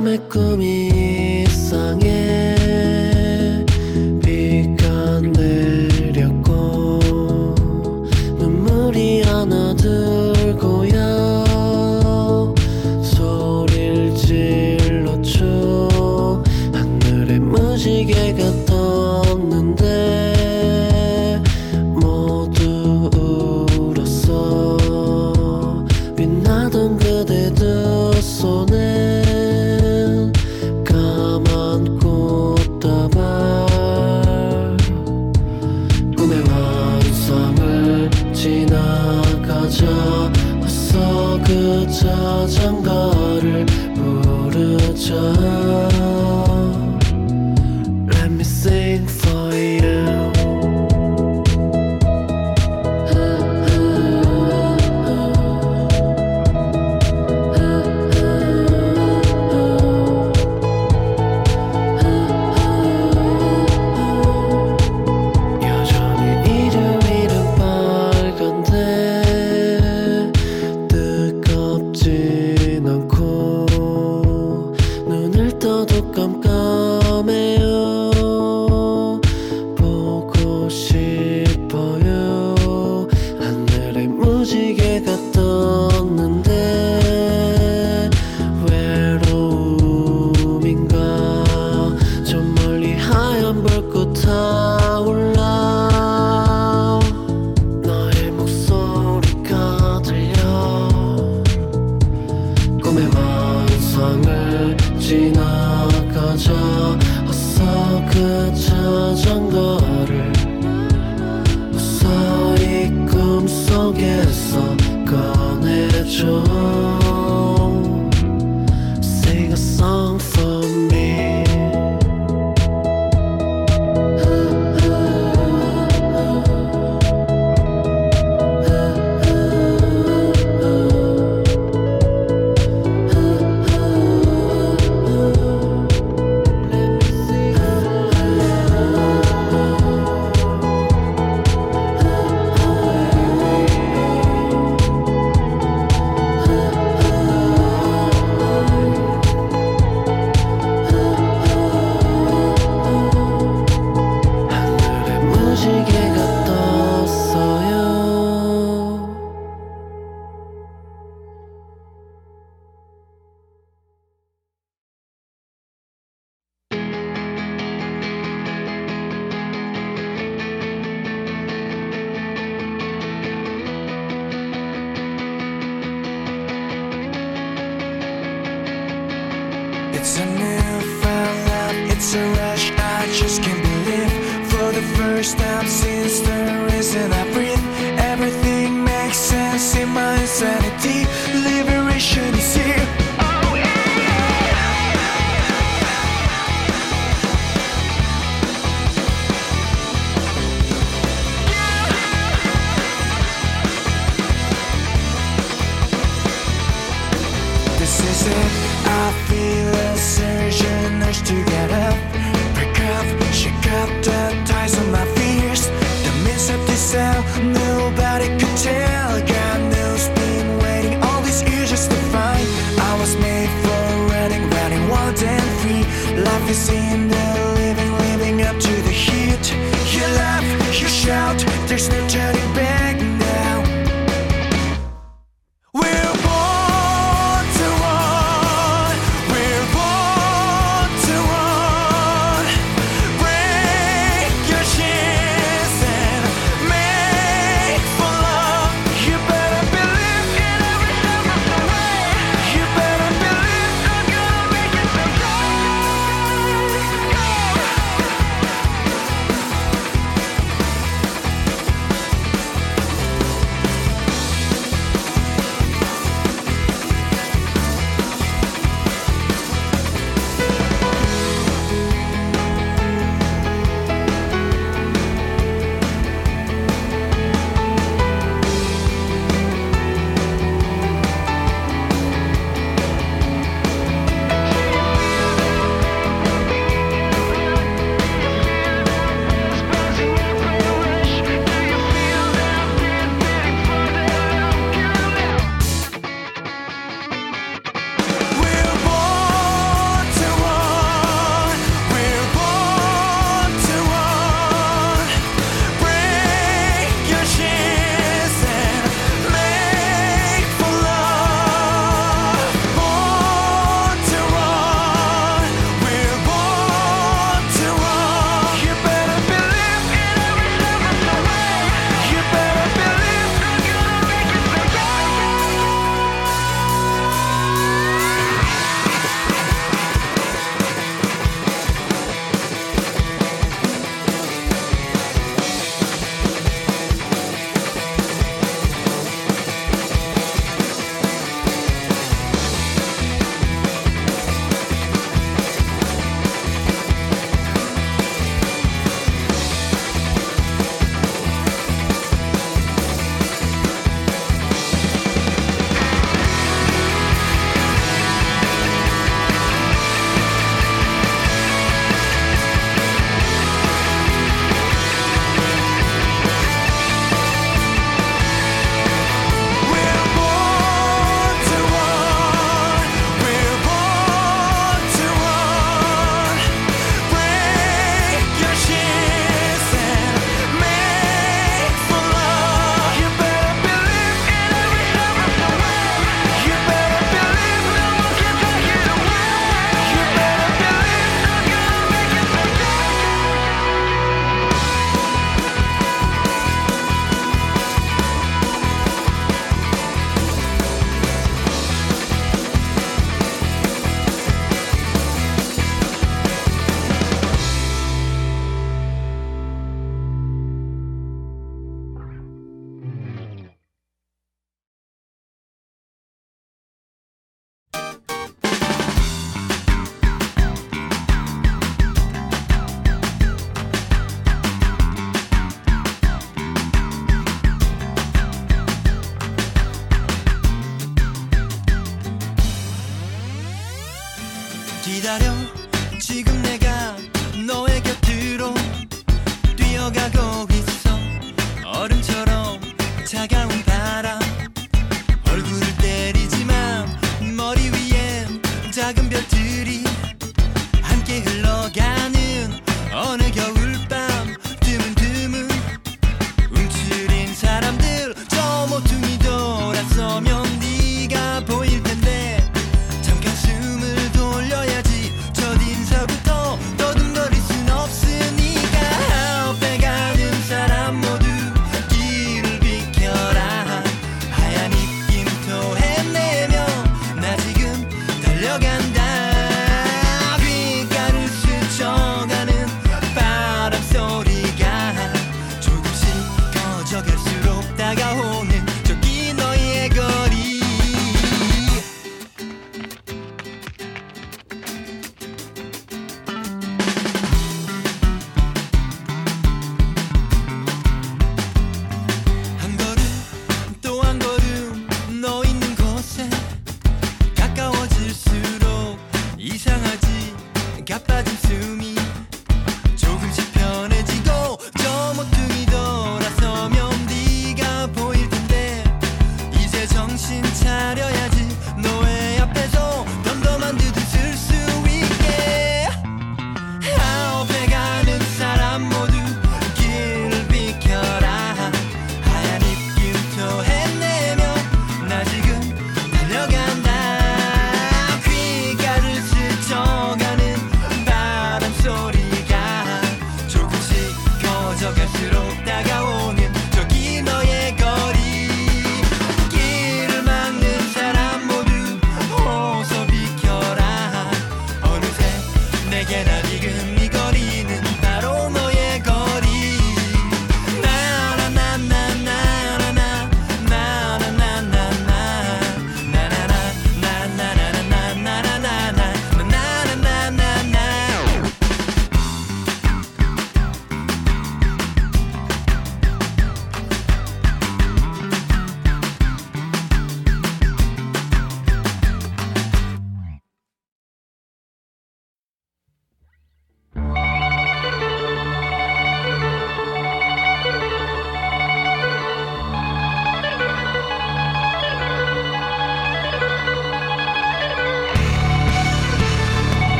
밤의 꿈이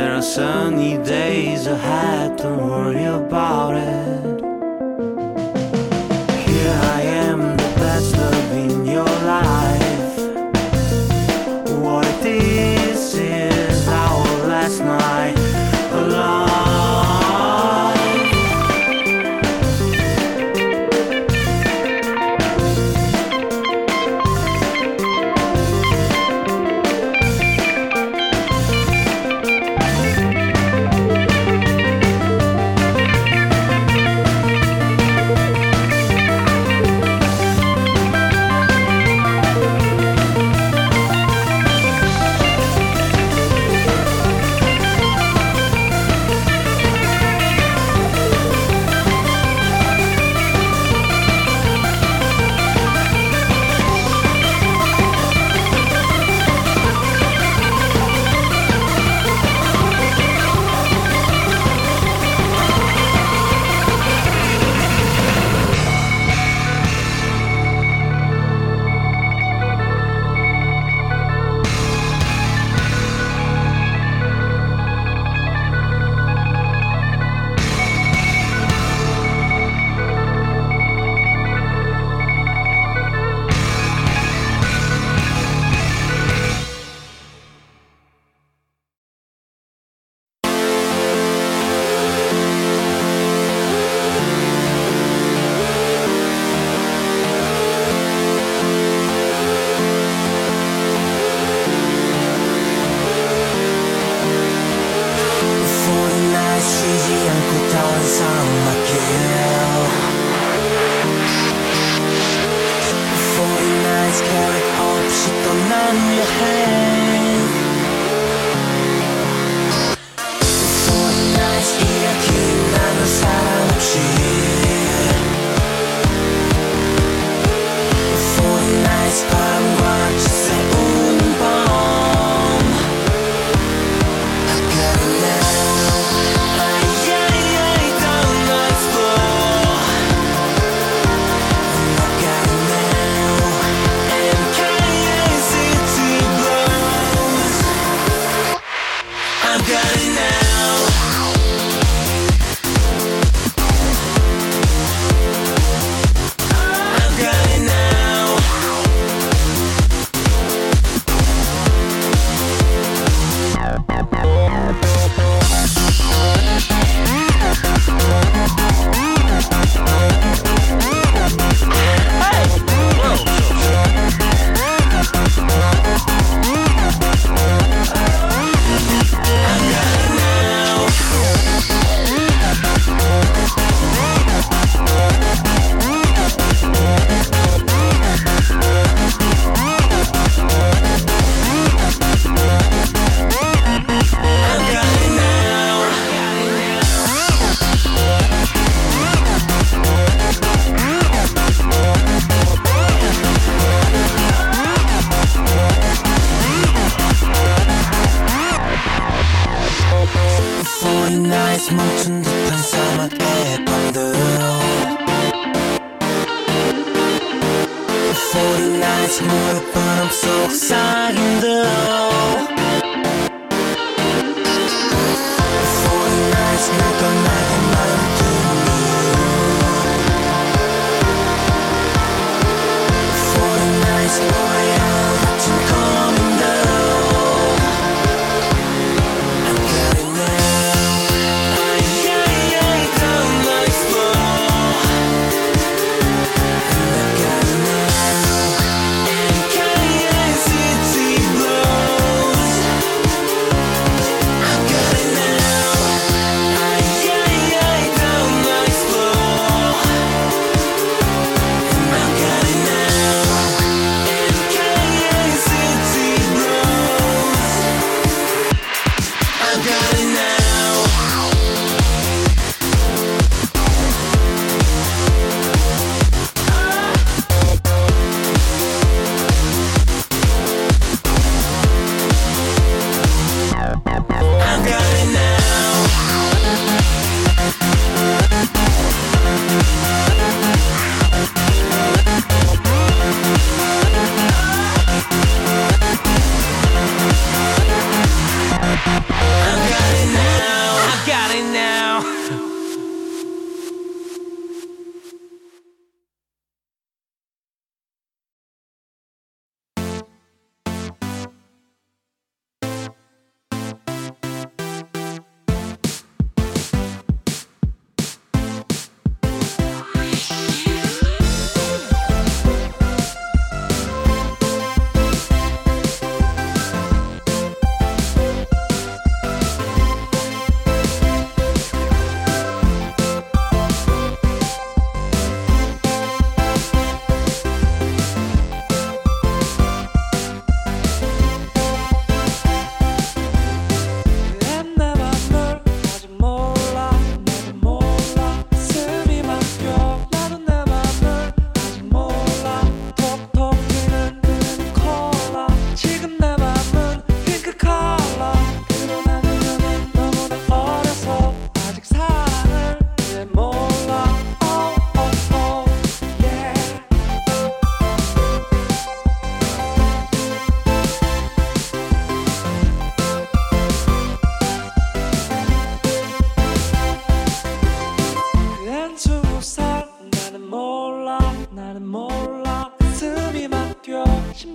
There are sunny days ahead, don't worry about it.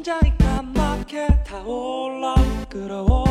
심장이 까맣게 타올라 끌어올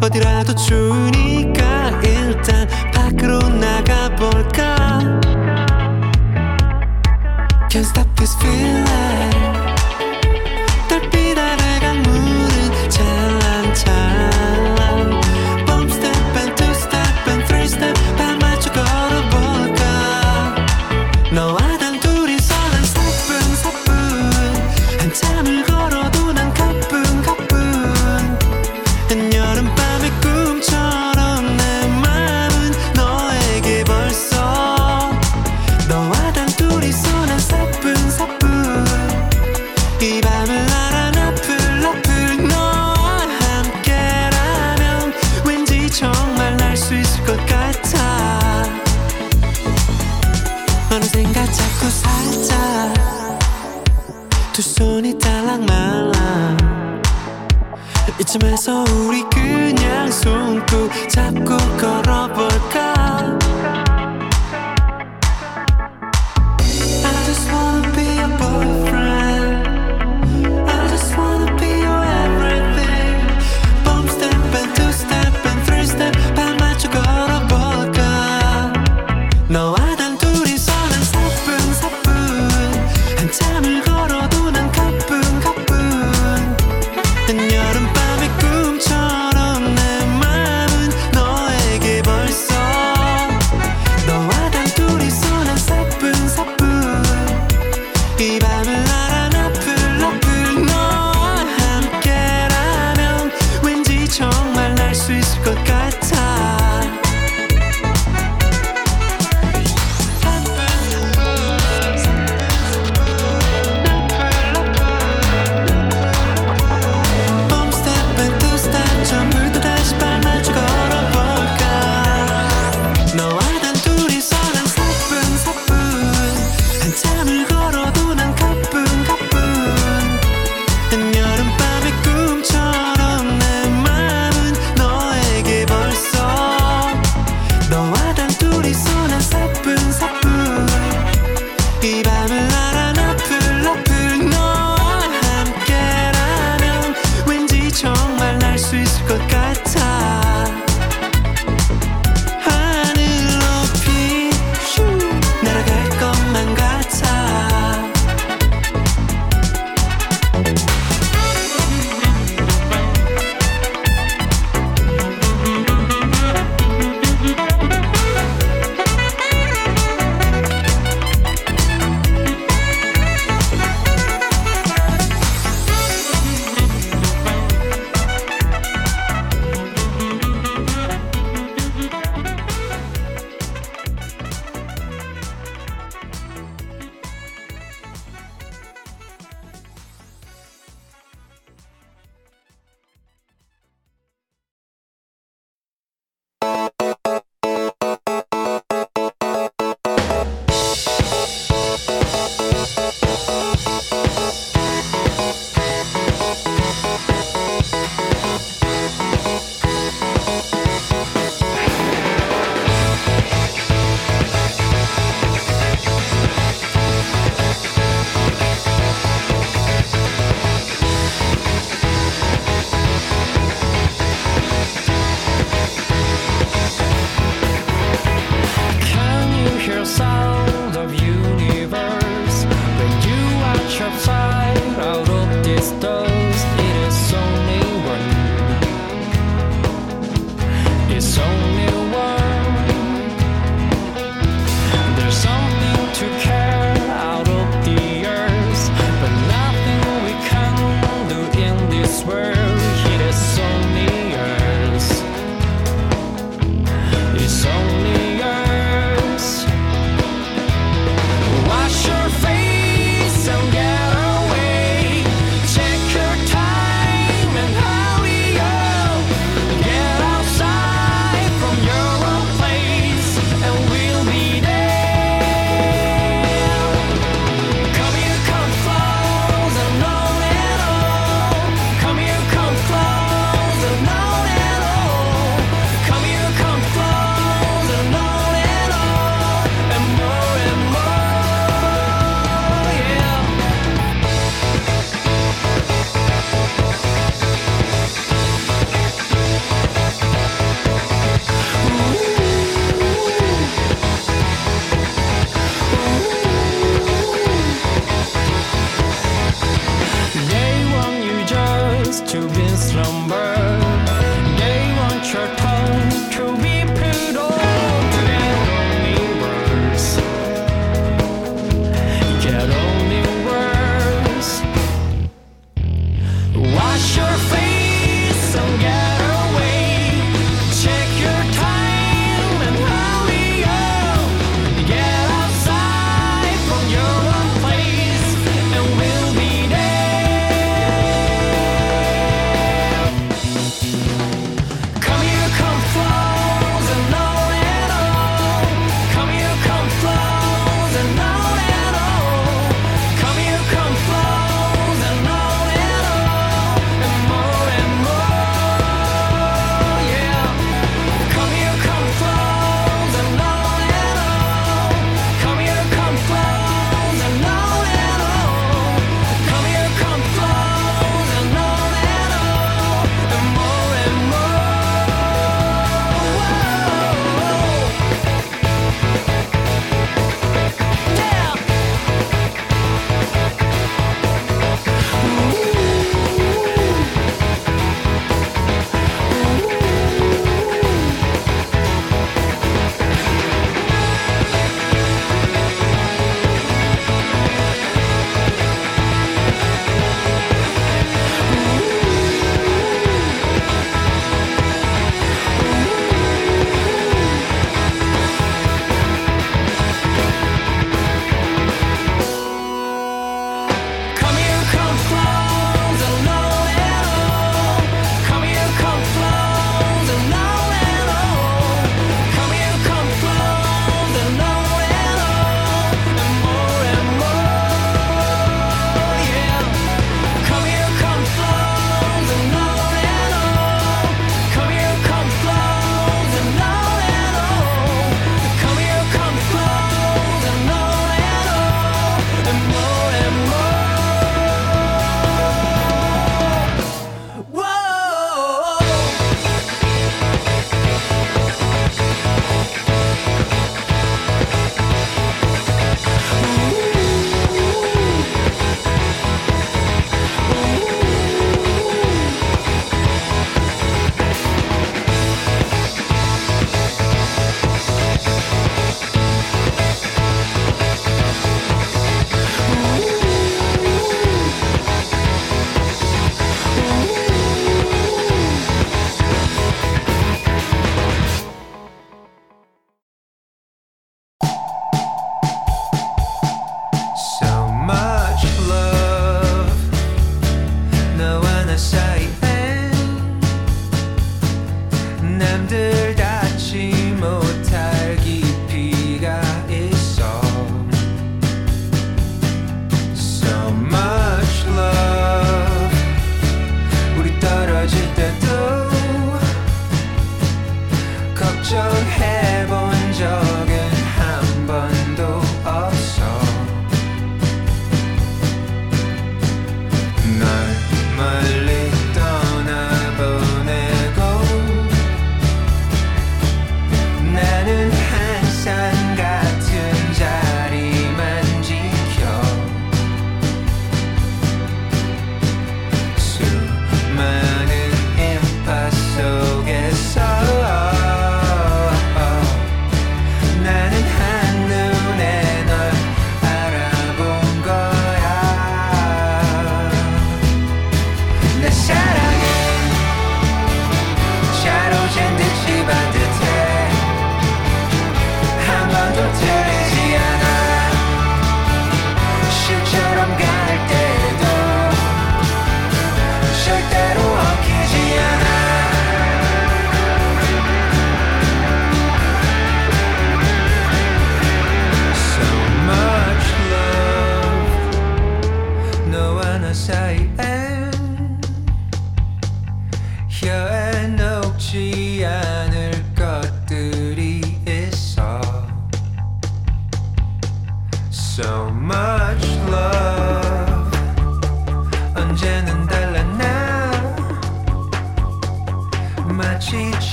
어디라도 추우니까 일단 밖으로 나가볼까 Can't stop this feeling.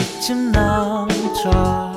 이쯤 넘쳐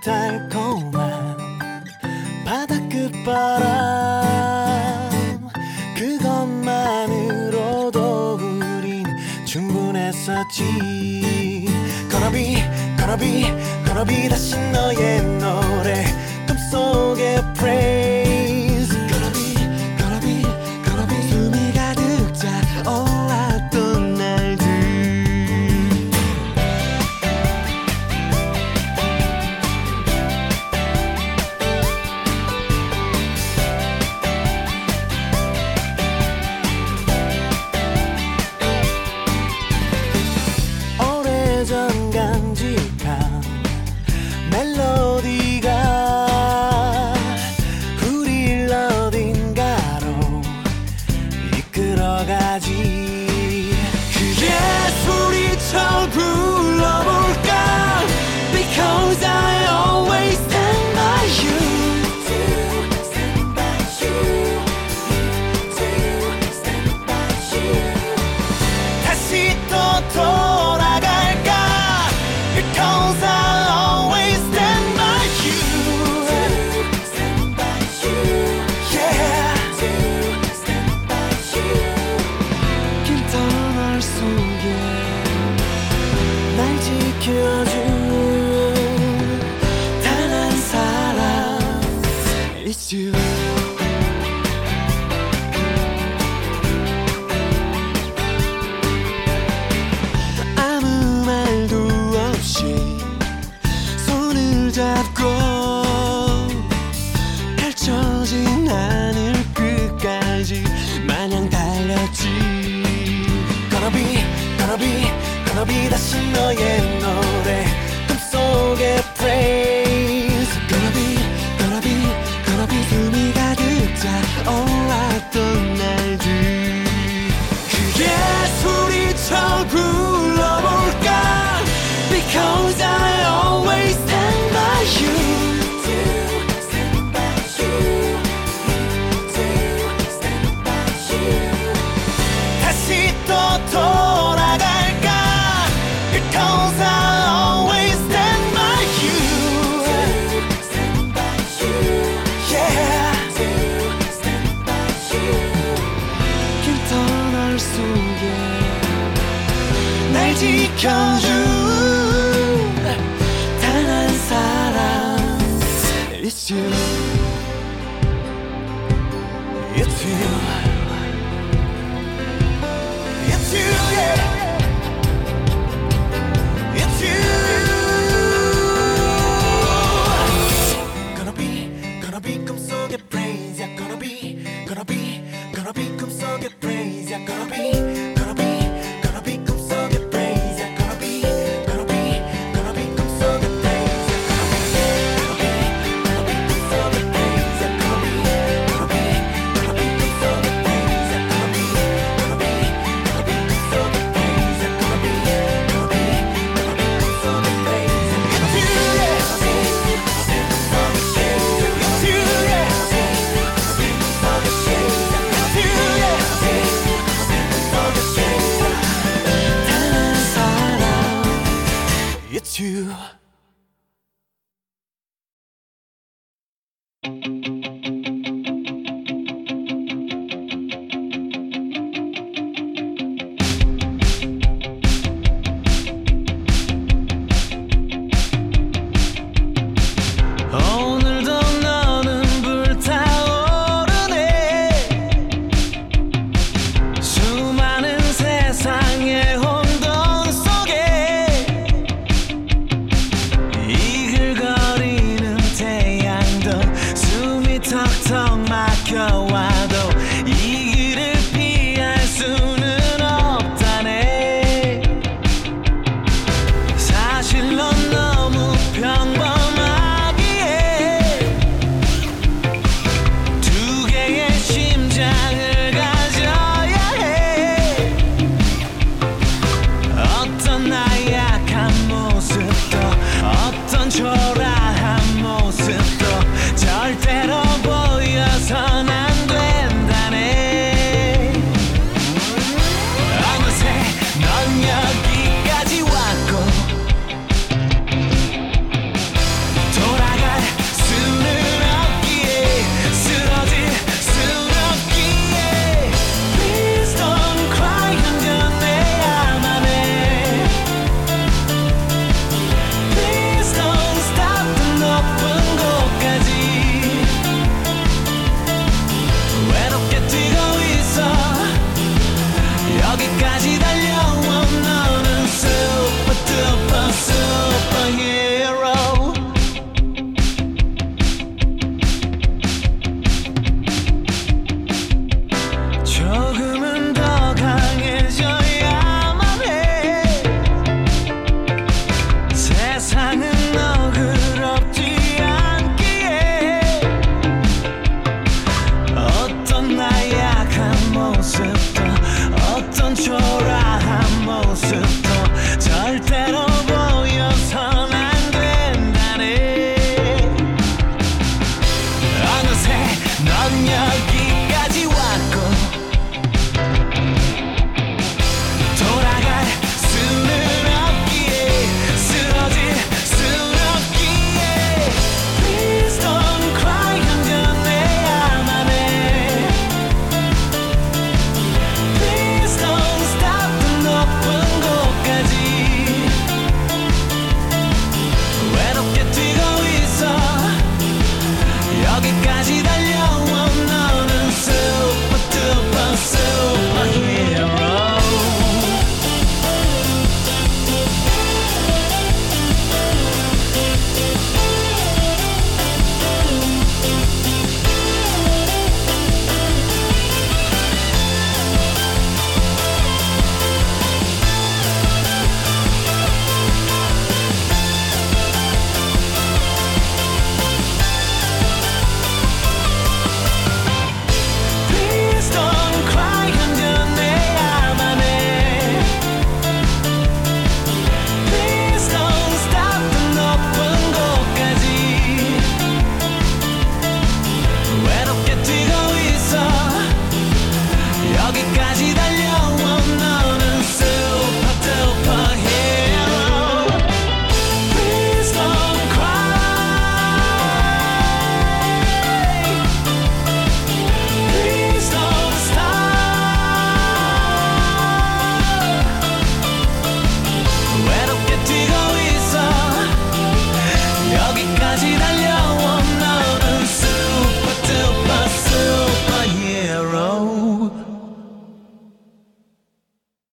달콤한 바다 끝바람. 그것만으로도 우린 충분했었지. Gonna be, gonna be, gonna be 다시 너의 노래. 꿈속의 pray